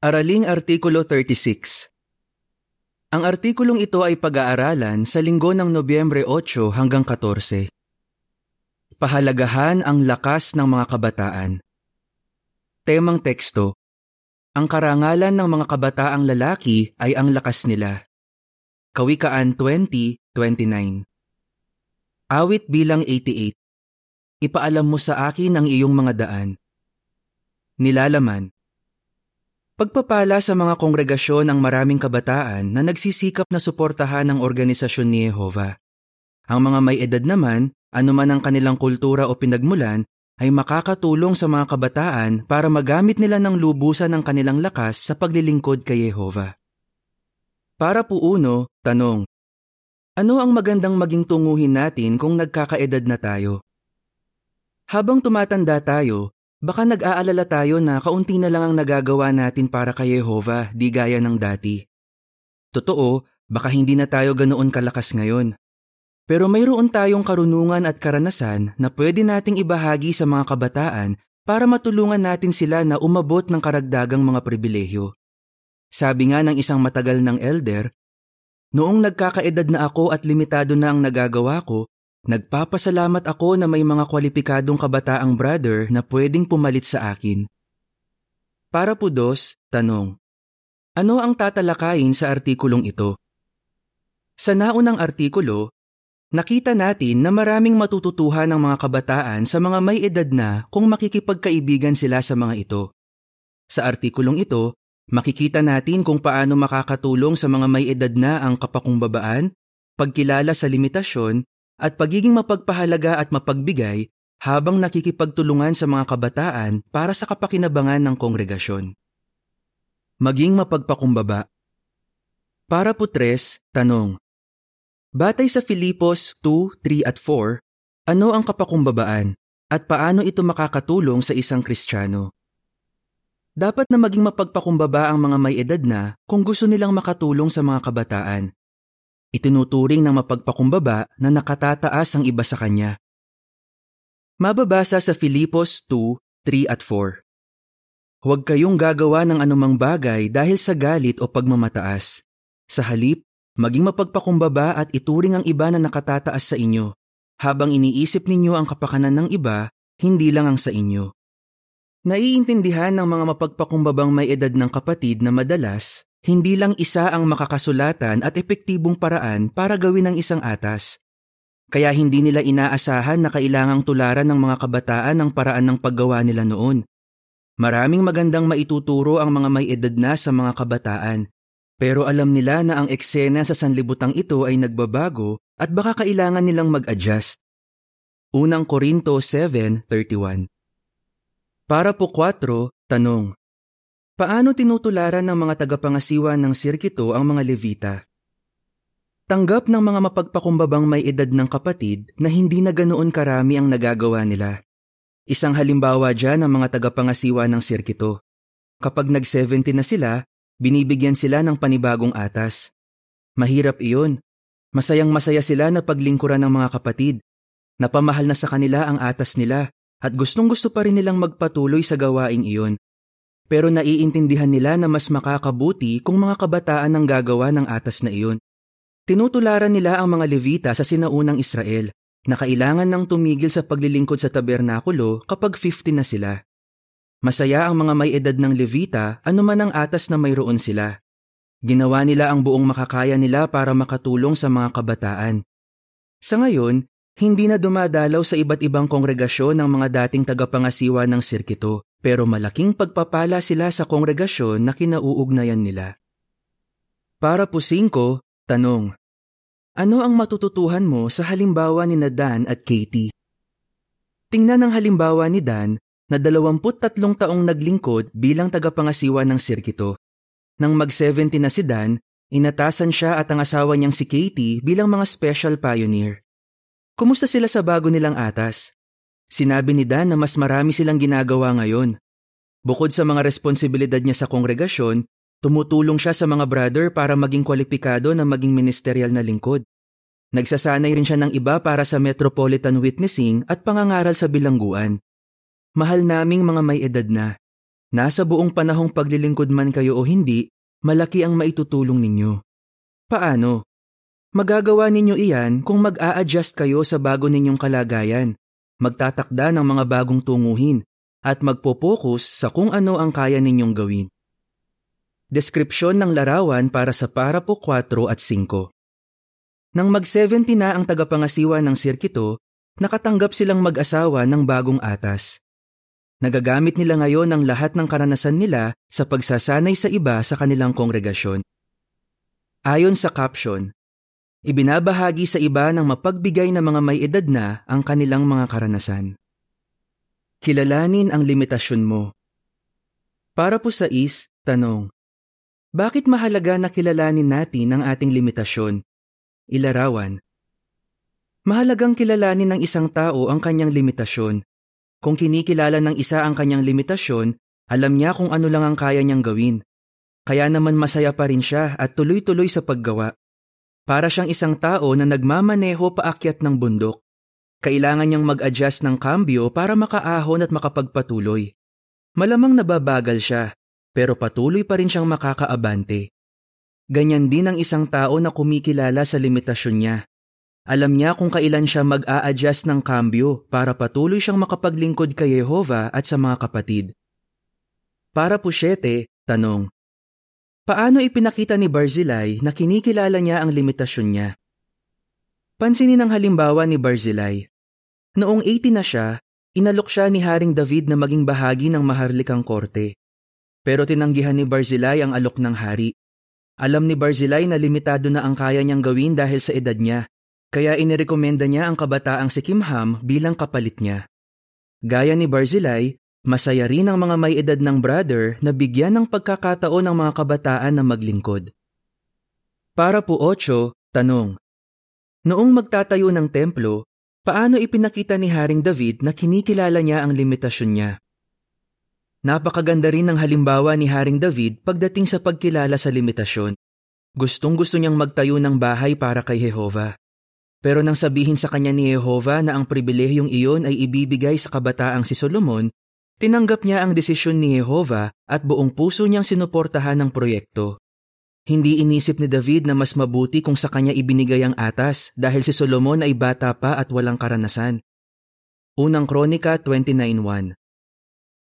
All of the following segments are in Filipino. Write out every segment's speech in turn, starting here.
Araling Artikulo 36 Ang artikulong ito ay pag-aaralan sa linggo ng Nobyembre 8 hanggang 14. Pahalagahan ang lakas ng mga kabataan. Temang teksto Ang karangalan ng mga kabataang lalaki ay ang lakas nila. Kawikaan 20.29 Awit bilang 88 Ipaalam mo sa akin ang iyong mga daan. Nilalaman Pagpapala sa mga kongregasyon ang maraming kabataan na nagsisikap na suportahan ang organisasyon ni Jehova. Ang mga may edad naman, anuman ang kanilang kultura o pinagmulan, ay makakatulong sa mga kabataan para magamit nila ng lubusan ng kanilang lakas sa paglilingkod kay Jehova. Para po uno, tanong, ano ang magandang maging tunguhin natin kung nagkakaedad na tayo? Habang tumatanda tayo, Baka nag-aalala tayo na kaunti na lang ang nagagawa natin para kay Jehova, di gaya ng dati. Totoo, baka hindi na tayo ganoon kalakas ngayon. Pero mayroon tayong karunungan at karanasan na pwede nating ibahagi sa mga kabataan para matulungan natin sila na umabot ng karagdagang mga pribilehyo. Sabi nga ng isang matagal ng elder, Noong nagkakaedad na ako at limitado na ang nagagawa ko, Nagpapasalamat ako na may mga kwalipikadong kabataang brother na pwedeng pumalit sa akin. Para po dos, tanong. Ano ang tatalakayin sa artikulong ito? Sa naunang artikulo, nakita natin na maraming matututuhan ng mga kabataan sa mga may edad na kung makikipagkaibigan sila sa mga ito. Sa artikulong ito, makikita natin kung paano makakatulong sa mga may edad na ang kapakumbabaan, pagkilala sa limitasyon at pagiging mapagpahalaga at mapagbigay habang nakikipagtulungan sa mga kabataan para sa kapakinabangan ng kongregasyon. Maging mapagpakumbaba. Para po tres, tanong. Batay sa Filipos 2, 3 at 4, ano ang kapakumbabaan at paano ito makakatulong sa isang Kristiyano? Dapat na maging mapagpakumbaba ang mga may edad na kung gusto nilang makatulong sa mga kabataan Itinuturing ng mapagpakumbaba na nakatataas ang iba sa kanya. Mababasa sa Filipos 2, 3 at 4. Huwag kayong gagawa ng anumang bagay dahil sa galit o pagmamataas. Sa halip, maging mapagpakumbaba at ituring ang iba na nakatataas sa inyo, habang iniisip ninyo ang kapakanan ng iba, hindi lang ang sa inyo. Naiintindihan ng mga mapagpakumbabang may edad ng kapatid na madalas, hindi lang isa ang makakasulatan at epektibong paraan para gawin ang isang atas. Kaya hindi nila inaasahan na kailangang tularan ng mga kabataan ang paraan ng paggawa nila noon. Maraming magandang maituturo ang mga may edad na sa mga kabataan. Pero alam nila na ang eksena sa sanlibutang ito ay nagbabago at baka kailangan nilang mag-adjust. Unang Korinto 7.31 Para po 4, tanong. Paano tinutularan ng mga tagapangasiwa ng sirkito ang mga levita? Tanggap ng mga mapagpakumbabang may edad ng kapatid na hindi na ganoon karami ang nagagawa nila. Isang halimbawa dyan ang mga tagapangasiwa ng sirkito. Kapag nag-70 na sila, binibigyan sila ng panibagong atas. Mahirap iyon. Masayang masaya sila na paglingkuran ng mga kapatid. Napamahal na sa kanila ang atas nila at gustong gusto pa rin nilang magpatuloy sa gawaing iyon pero naiintindihan nila na mas makakabuti kung mga kabataan ang gagawa ng atas na iyon. Tinutularan nila ang mga Levita sa sinaunang Israel na kailangan nang tumigil sa paglilingkod sa tabernakulo kapag 50 na sila. Masaya ang mga may edad ng Levita anuman ang atas na mayroon sila. Ginawa nila ang buong makakaya nila para makatulong sa mga kabataan. Sa ngayon, hindi na dumadalaw sa iba't ibang kongregasyon ng mga dating tagapangasiwa ng sirkito pero malaking pagpapala sila sa kongregasyon na kinauugnayan nila. Para po singko, tanong, ano ang matututuhan mo sa halimbawa ni Dan at Katie? Tingnan ang halimbawa ni Dan na 23 taong naglingkod bilang tagapangasiwa ng sirkito. Nang mag-70 na si Dan, inatasan siya at ang asawa niyang si Katie bilang mga special pioneer. Kumusta sila sa bago nilang atas? Sinabi ni Dan na mas marami silang ginagawa ngayon. Bukod sa mga responsibilidad niya sa kongregasyon, tumutulong siya sa mga brother para maging kwalipikado na maging ministerial na lingkod. Nagsasanay rin siya ng iba para sa metropolitan witnessing at pangangaral sa bilangguan. Mahal naming mga may edad na. Nasa buong panahong paglilingkod man kayo o hindi, malaki ang maitutulong ninyo. Paano? Magagawa ninyo iyan kung mag-a-adjust kayo sa bago ninyong kalagayan, magtatakda ng mga bagong tunguhin, at magpo-focus sa kung ano ang kaya ninyong gawin. Deskripsyon ng larawan para sa parapo 4 at 5 Nang mag-70 na ang tagapangasiwa ng sirkito, nakatanggap silang mag-asawa ng bagong atas. Nagagamit nila ngayon ang lahat ng karanasan nila sa pagsasanay sa iba sa kanilang kongregasyon. Ayon sa caption, ibinabahagi sa iba ng mapagbigay na mga may edad na ang kanilang mga karanasan. Kilalanin ang limitasyon mo. Para po sa is, tanong, bakit mahalaga na kilalanin natin ang ating limitasyon? Ilarawan, Mahalagang kilalanin ng isang tao ang kanyang limitasyon kung kinikilala ng isa ang kanyang limitasyon, alam niya kung ano lang ang kaya niyang gawin. Kaya naman masaya pa rin siya at tuloy-tuloy sa paggawa. Para siyang isang tao na nagmamaneho paakyat ng bundok. Kailangan niyang mag-adjust ng kambyo para makaahon at makapagpatuloy. Malamang nababagal siya, pero patuloy pa rin siyang makakaabante. Ganyan din ang isang tao na kumikilala sa limitasyon niya. Alam niya kung kailan siya mag-a-adjust ng kambyo para patuloy siyang makapaglingkod kay Yehova at sa mga kapatid. Para po siyete, tanong, Paano ipinakita ni Barzilai na kinikilala niya ang limitasyon niya? Pansinin ang halimbawa ni Barzilai. Noong 18 na siya, inalok siya ni Haring David na maging bahagi ng maharlikang korte. Pero tinanggihan ni Barzilai ang alok ng hari. Alam ni Barzilai na limitado na ang kaya niyang gawin dahil sa edad niya kaya inirekomenda niya ang kabataang si Kimham bilang kapalit niya. Gaya ni Barzilai, masaya rin ang mga may edad ng brother na bigyan ng pagkakataon ng mga kabataan na maglingkod. Para po Ocho, tanong. Noong magtatayo ng templo, paano ipinakita ni Haring David na kinikilala niya ang limitasyon niya? Napakaganda rin ng halimbawa ni Haring David pagdating sa pagkilala sa limitasyon. Gustong gusto niyang magtayo ng bahay para kay Jehova. Pero nang sabihin sa kanya ni Jehova na ang pribilehiyong iyon ay ibibigay sa kabataang si Solomon, tinanggap niya ang desisyon ni Jehova at buong puso niyang sinuportahan ng proyekto. Hindi inisip ni David na mas mabuti kung sa kanya ibinigay ang atas dahil si Solomon ay bata pa at walang karanasan. Unang Kronika 29.1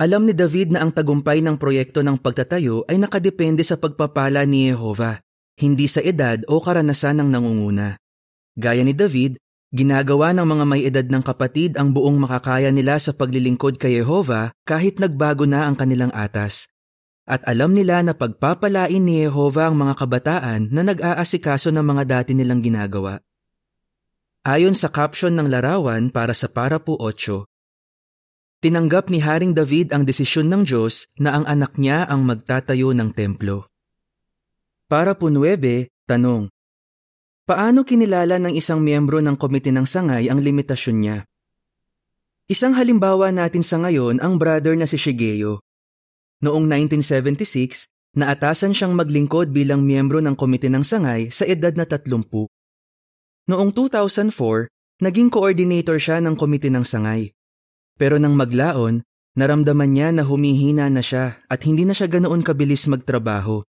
Alam ni David na ang tagumpay ng proyekto ng pagtatayo ay nakadepende sa pagpapala ni Jehova, hindi sa edad o karanasan ng nangunguna. Gaya ni David, ginagawa ng mga may edad ng kapatid ang buong makakaya nila sa paglilingkod kay Yehova kahit nagbago na ang kanilang atas. At alam nila na pagpapalain ni Yehova ang mga kabataan na nag-aasikaso ng mga dati nilang ginagawa. Ayon sa caption ng larawan para sa Parapu 8, Tinanggap ni Haring David ang desisyon ng Diyos na ang anak niya ang magtatayo ng templo. Para po 9, tanong, Paano kinilala ng isang miyembro ng komite ng sangay ang limitasyon niya? Isang halimbawa natin sa ngayon ang brother na si Shigeo. Noong 1976, naatasan siyang maglingkod bilang miyembro ng komite ng sangay sa edad na 30. Noong 2004, naging coordinator siya ng komite ng sangay. Pero nang maglaon, naramdaman niya na humihina na siya at hindi na siya ganoon kabilis magtrabaho.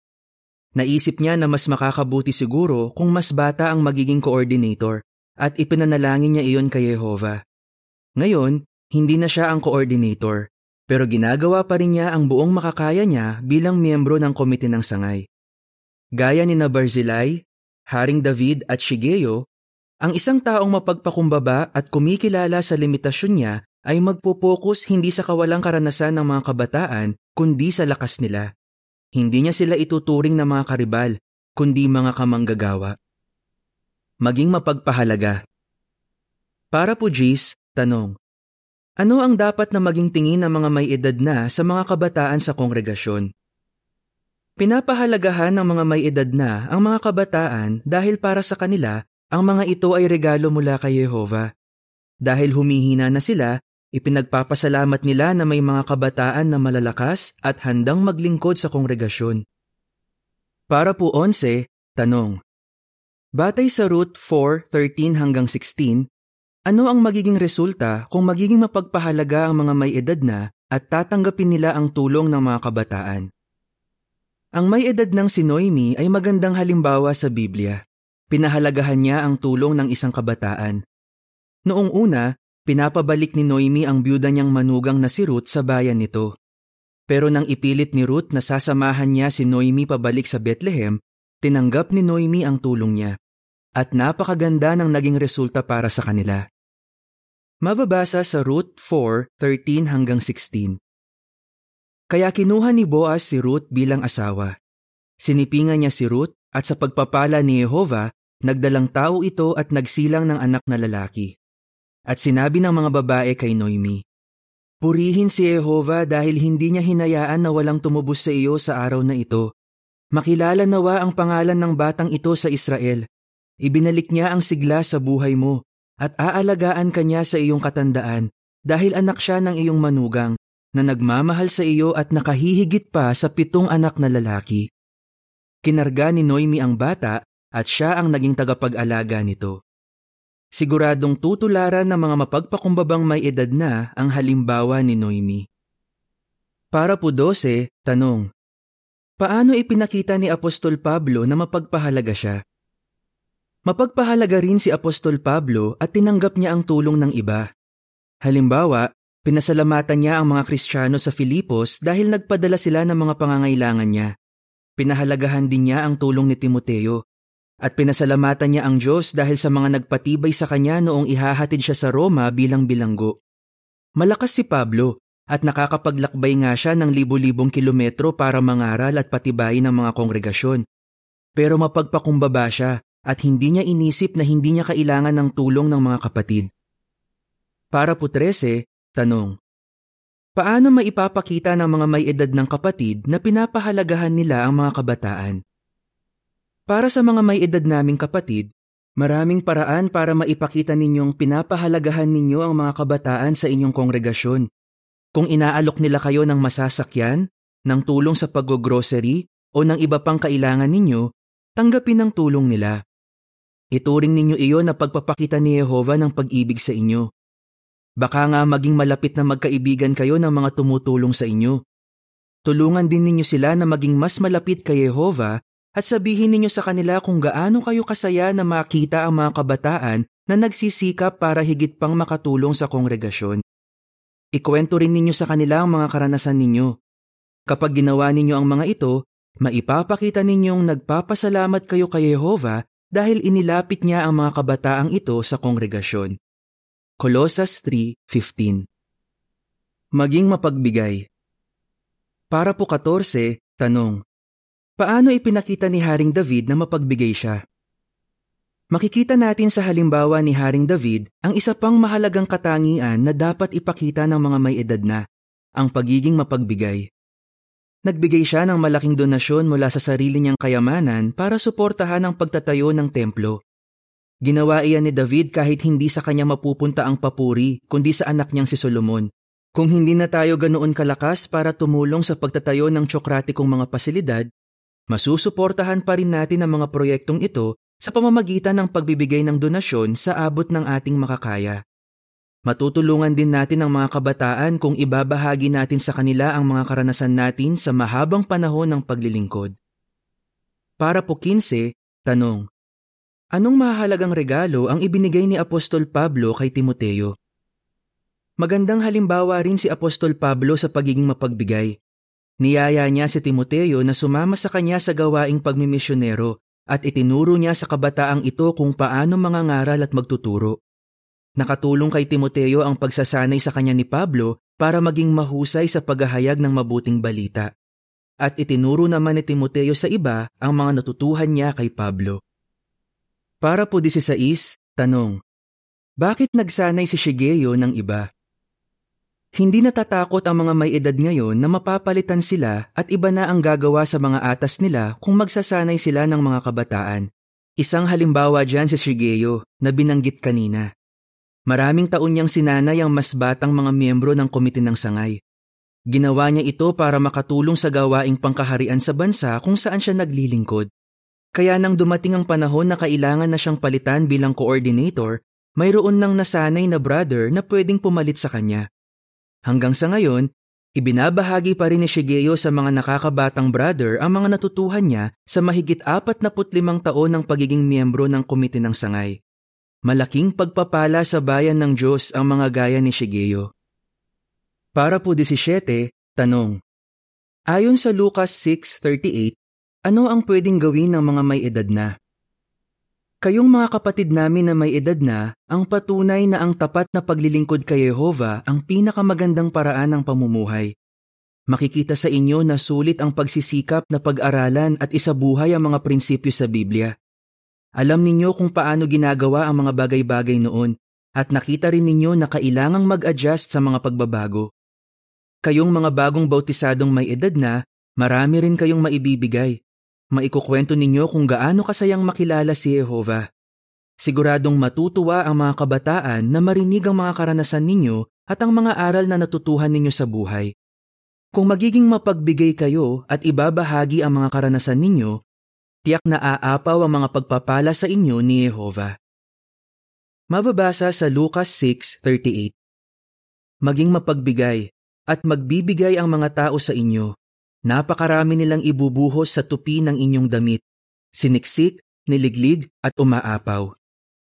Naisip niya na mas makakabuti siguro kung mas bata ang magiging coordinator at ipinanalangin niya iyon kay Jehova. Ngayon, hindi na siya ang coordinator, pero ginagawa pa rin niya ang buong makakaya niya bilang miyembro ng komite ng sangay. Gaya ni na Barzilai, Haring David at Shigeo, ang isang taong mapagpakumbaba at kumikilala sa limitasyon niya ay magpo-focus hindi sa kawalang karanasan ng mga kabataan kundi sa lakas nila. Hindi niya sila ituturing na mga karibal, kundi mga kamanggagawa. Maging mapagpahalaga. Para po Gis, tanong, ano ang dapat na maging tingin ng mga may edad na sa mga kabataan sa kongregasyon? Pinapahalagahan ng mga may edad na ang mga kabataan dahil para sa kanila, ang mga ito ay regalo mula kay Yehova. Dahil humihina na sila, Ipinagpapasalamat nila na may mga kabataan na malalakas at handang maglingkod sa kongregasyon. Para po 11, tanong. Batay sa Root 4:13 hanggang 16, ano ang magiging resulta kung magiging mapagpahalaga ang mga may edad na at tatanggapin nila ang tulong ng mga kabataan. Ang may edad ng si Noemi ay magandang halimbawa sa Biblia. Pinahalagahan niya ang tulong ng isang kabataan. Noong una, pinapabalik ni Noemi ang byuda niyang manugang na si Ruth sa bayan nito. Pero nang ipilit ni Ruth na sasamahan niya si Noemi pabalik sa Bethlehem, tinanggap ni Noemi ang tulong niya. At napakaganda ng naging resulta para sa kanila. Mababasa sa Ruth 4:13 hanggang 16. Kaya kinuha ni Boaz si Ruth bilang asawa. Sinipingan niya si Ruth at sa pagpapala ni Jehova, nagdalang tao ito at nagsilang ng anak na lalaki. At sinabi ng mga babae kay Noemi, Purihin si Jehova dahil hindi niya hinayaan na walang tumubos sa iyo sa araw na ito. Makilala nawa ang pangalan ng batang ito sa Israel. Ibinalik niya ang sigla sa buhay mo at aalagaan ka niya sa iyong katandaan dahil anak siya ng iyong manugang na nagmamahal sa iyo at nakahihigit pa sa pitong anak na lalaki. Kinarga ni Noemi ang bata at siya ang naging tagapag-alaga nito. Siguradong tutularan ng mga mapagpakumbabang may edad na ang halimbawa ni Noemi. Para po 12, tanong. Paano ipinakita ni Apostol Pablo na mapagpahalaga siya? Mapagpahalaga rin si Apostol Pablo at tinanggap niya ang tulong ng iba. Halimbawa, pinasalamatan niya ang mga Kristiyano sa Filipos dahil nagpadala sila ng mga pangangailangan niya. Pinahalagahan din niya ang tulong ni Timoteo at pinasalamatan niya ang Diyos dahil sa mga nagpatibay sa kanya noong ihahatid siya sa Roma bilang bilanggo. Malakas si Pablo at nakakapaglakbay nga siya ng libo-libong kilometro para mangaral at patibayin ang mga kongregasyon. Pero mapagpakumbaba siya at hindi niya inisip na hindi niya kailangan ng tulong ng mga kapatid. Para po 13, tanong. Paano maipapakita ng mga may edad ng kapatid na pinapahalagahan nila ang mga kabataan? Para sa mga may edad naming kapatid, maraming paraan para maipakita ninyong pinapahalagahan ninyo ang mga kabataan sa inyong kongregasyon. Kung inaalok nila kayo ng masasakyan, ng tulong sa pag-grocery o ng iba pang kailangan ninyo, tanggapin ang tulong nila. Ituring ninyo iyon na pagpapakita ni Jehova ng pag-ibig sa inyo. Baka nga maging malapit na magkaibigan kayo ng mga tumutulong sa inyo. Tulungan din ninyo sila na maging mas malapit kay Jehova at sabihin ninyo sa kanila kung gaano kayo kasaya na makita ang mga kabataan na nagsisikap para higit pang makatulong sa kongregasyon. Ikwento rin ninyo sa kanila ang mga karanasan ninyo. Kapag ginawa ninyo ang mga ito, maipapakita ninyong nagpapasalamat kayo kay Jehova dahil inilapit niya ang mga kabataang ito sa kongregasyon. Colossus 3.15 Maging mapagbigay Para po 14, tanong, Paano ipinakita ni Haring David na mapagbigay siya? Makikita natin sa halimbawa ni Haring David ang isa pang mahalagang katangian na dapat ipakita ng mga may edad na, ang pagiging mapagbigay. Nagbigay siya ng malaking donasyon mula sa sarili niyang kayamanan para suportahan ang pagtatayo ng templo. Ginawa iyan ni David kahit hindi sa kanya mapupunta ang papuri kundi sa anak niyang si Solomon. Kung hindi na tayo ganoon kalakas para tumulong sa pagtatayo ng tsokratikong mga pasilidad, Masusuportahan pa rin natin ang mga proyektong ito sa pamamagitan ng pagbibigay ng donasyon sa abot ng ating makakaya. Matutulungan din natin ang mga kabataan kung ibabahagi natin sa kanila ang mga karanasan natin sa mahabang panahon ng paglilingkod. Para po 15, tanong. Anong mahalagang regalo ang ibinigay ni Apostol Pablo kay Timoteo? Magandang halimbawa rin si Apostol Pablo sa pagiging mapagbigay. Niyaya niya si Timoteo na sumama sa kanya sa gawaing pagmimisyonero at itinuro niya sa kabataang ito kung paano mangangaral at magtuturo. Nakatulong kay Timoteo ang pagsasanay sa kanya ni Pablo para maging mahusay sa paghahayag ng mabuting balita. At itinuro naman ni Timoteo sa iba ang mga natutuhan niya kay Pablo. Para po 16, tanong. Bakit nagsanay si Shigeo ng iba? Hindi natatakot ang mga may edad ngayon na mapapalitan sila at iba na ang gagawa sa mga atas nila kung magsasanay sila ng mga kabataan. Isang halimbawa dyan si Shigeo na binanggit kanina. Maraming taon niyang sinanay ang mas batang mga miyembro ng komite ng sangay. Ginawa niya ito para makatulong sa gawaing pangkaharian sa bansa kung saan siya naglilingkod. Kaya nang dumating ang panahon na kailangan na siyang palitan bilang coordinator, mayroon nang nasanay na brother na pwedeng pumalit sa kanya. Hanggang sa ngayon, Ibinabahagi pa rin ni Shigeo sa mga nakakabatang brother ang mga natutuhan niya sa mahigit 45 taon ng pagiging miyembro ng komite ng sangay. Malaking pagpapala sa bayan ng Diyos ang mga gaya ni Shigeo. Para po 17, tanong. Ayon sa Lucas 6.38, ano ang pwedeng gawin ng mga may edad na? Kayong mga kapatid namin na may edad na, ang patunay na ang tapat na paglilingkod kay Jehova ang pinakamagandang paraan ng pamumuhay. Makikita sa inyo na sulit ang pagsisikap na pag-aralan at isabuhay ang mga prinsipyo sa Biblia. Alam ninyo kung paano ginagawa ang mga bagay-bagay noon at nakita rin ninyo na kailangang mag-adjust sa mga pagbabago. Kayong mga bagong bautisadong may edad na, marami rin kayong maibibigay maikukwento ninyo kung gaano kasayang makilala si Jehova. Siguradong matutuwa ang mga kabataan na marinig ang mga karanasan ninyo at ang mga aral na natutuhan ninyo sa buhay. Kung magiging mapagbigay kayo at ibabahagi ang mga karanasan ninyo, tiyak na aapaw ang mga pagpapala sa inyo ni Jehova. Mababasa sa Lucas 6.38 Maging mapagbigay at magbibigay ang mga tao sa inyo Napakarami nilang ibubuhos sa tupi ng inyong damit, siniksik, niliglig at umaapaw.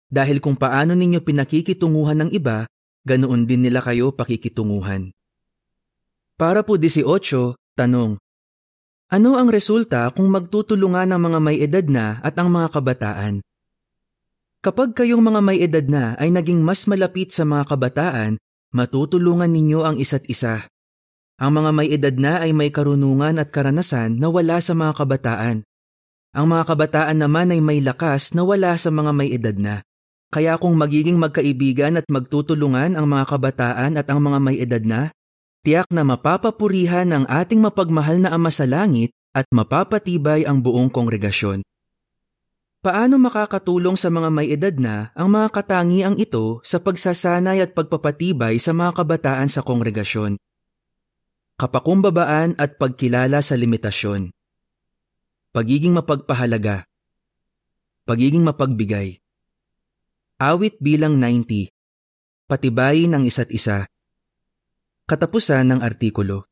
Dahil kung paano ninyo pinakikitunguhan ng iba, ganoon din nila kayo pakikitunguhan. Para po 18, tanong. Ano ang resulta kung magtutulungan ang mga may edad na at ang mga kabataan? Kapag kayong mga may edad na ay naging mas malapit sa mga kabataan, matutulungan ninyo ang isa't isa. Ang mga may edad na ay may karunungan at karanasan na wala sa mga kabataan. Ang mga kabataan naman ay may lakas na wala sa mga may edad na. Kaya kung magiging magkaibigan at magtutulungan ang mga kabataan at ang mga may edad na, tiyak na mapapapurihan ang ating mapagmahal na Ama sa Langit at mapapatibay ang buong kongregasyon. Paano makakatulong sa mga may edad na ang mga katangiang ito sa pagsasanay at pagpapatibay sa mga kabataan sa kongregasyon? Kapakumbabaan at pagkilala sa limitasyon, pagiging mapagpahalaga, pagiging mapagbigay. Awit bilang 90, patibayin ang isa't isa. Katapusan ng artikulo.